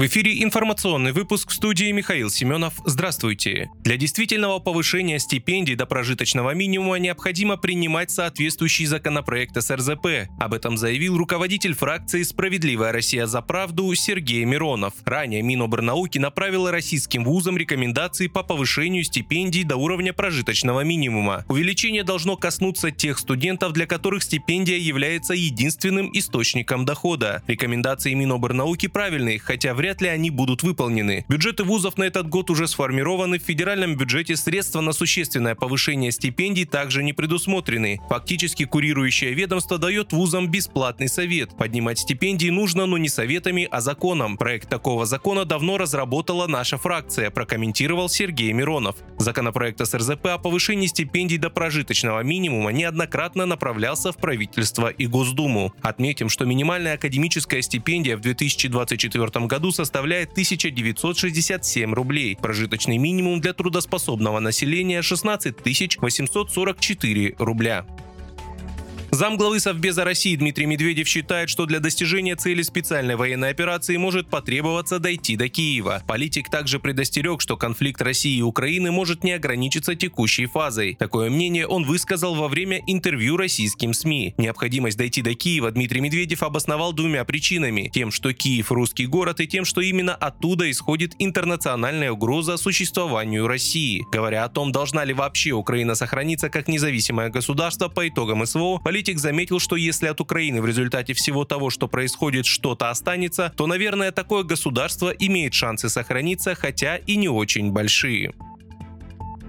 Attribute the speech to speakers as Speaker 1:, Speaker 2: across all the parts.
Speaker 1: В эфире информационный выпуск в студии Михаил Семенов. Здравствуйте. Для действительного повышения стипендий до прожиточного минимума необходимо принимать соответствующий законопроект СРЗП. Об этом заявил руководитель фракции «Справедливая Россия за правду» Сергей Миронов. Ранее Минобрнауки направила российским вузам рекомендации по повышению стипендий до уровня прожиточного минимума. Увеличение должно коснуться тех студентов, для которых стипендия является единственным источником дохода. Рекомендации Минобрнауки правильные, хотя вряд вряд ли они будут выполнены. Бюджеты вузов на этот год уже сформированы. В федеральном бюджете средства на существенное повышение стипендий также не предусмотрены. Фактически курирующее ведомство дает вузам бесплатный совет. Поднимать стипендии нужно, но не советами, а законом. Проект такого закона давно разработала наша фракция, прокомментировал Сергей Миронов. Законопроект СРЗП о повышении стипендий до прожиточного минимума неоднократно направлялся в правительство и Госдуму. Отметим, что минимальная академическая стипендия в 2024 году составляет 1967 рублей. Прожиточный минимум для трудоспособного населения 16 844 рубля. Замглавы Совбеза России Дмитрий Медведев считает, что для достижения цели специальной военной операции может потребоваться дойти до Киева. Политик также предостерег, что конфликт России и Украины может не ограничиться текущей фазой. Такое мнение он высказал во время интервью российским СМИ. Необходимость дойти до Киева Дмитрий Медведев обосновал двумя причинами. Тем, что Киев – русский город, и тем, что именно оттуда исходит интернациональная угроза существованию России. Говоря о том, должна ли вообще Украина сохраниться как независимое государство по итогам СВО, политик Политик заметил, что если от Украины в результате всего того, что происходит, что-то останется, то, наверное, такое государство имеет шансы сохраниться, хотя и не очень большие.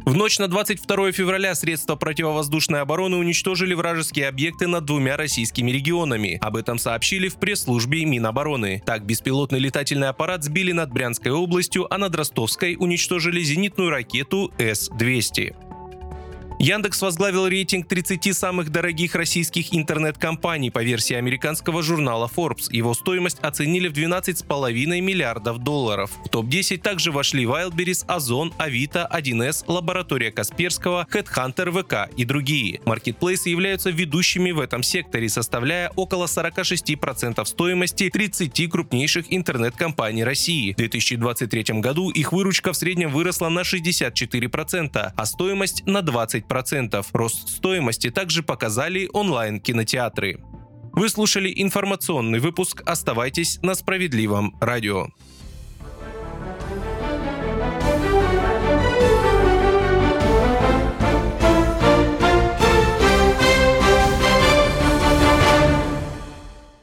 Speaker 1: В ночь на 22 февраля средства противовоздушной обороны уничтожили вражеские объекты над двумя российскими регионами. Об этом сообщили в пресс-службе Минобороны. Так, беспилотный летательный аппарат сбили над Брянской областью, а над Ростовской уничтожили зенитную ракету С-200. Яндекс возглавил рейтинг 30 самых дорогих российских интернет-компаний по версии американского журнала Forbes. Его стоимость оценили в 12,5 миллиардов долларов. В топ-10 также вошли Wildberries, Озон, Авито, 1С, Лаборатория Касперского, Headhunter, ВК и другие. Маркетплейсы являются ведущими в этом секторе, составляя около 46% стоимости 30 крупнейших интернет-компаний России. В 2023 году их выручка в среднем выросла на 64%, а стоимость на 20%. 10%. Рост стоимости также показали онлайн-кинотеатры. Вы слушали информационный выпуск. Оставайтесь на справедливом радио.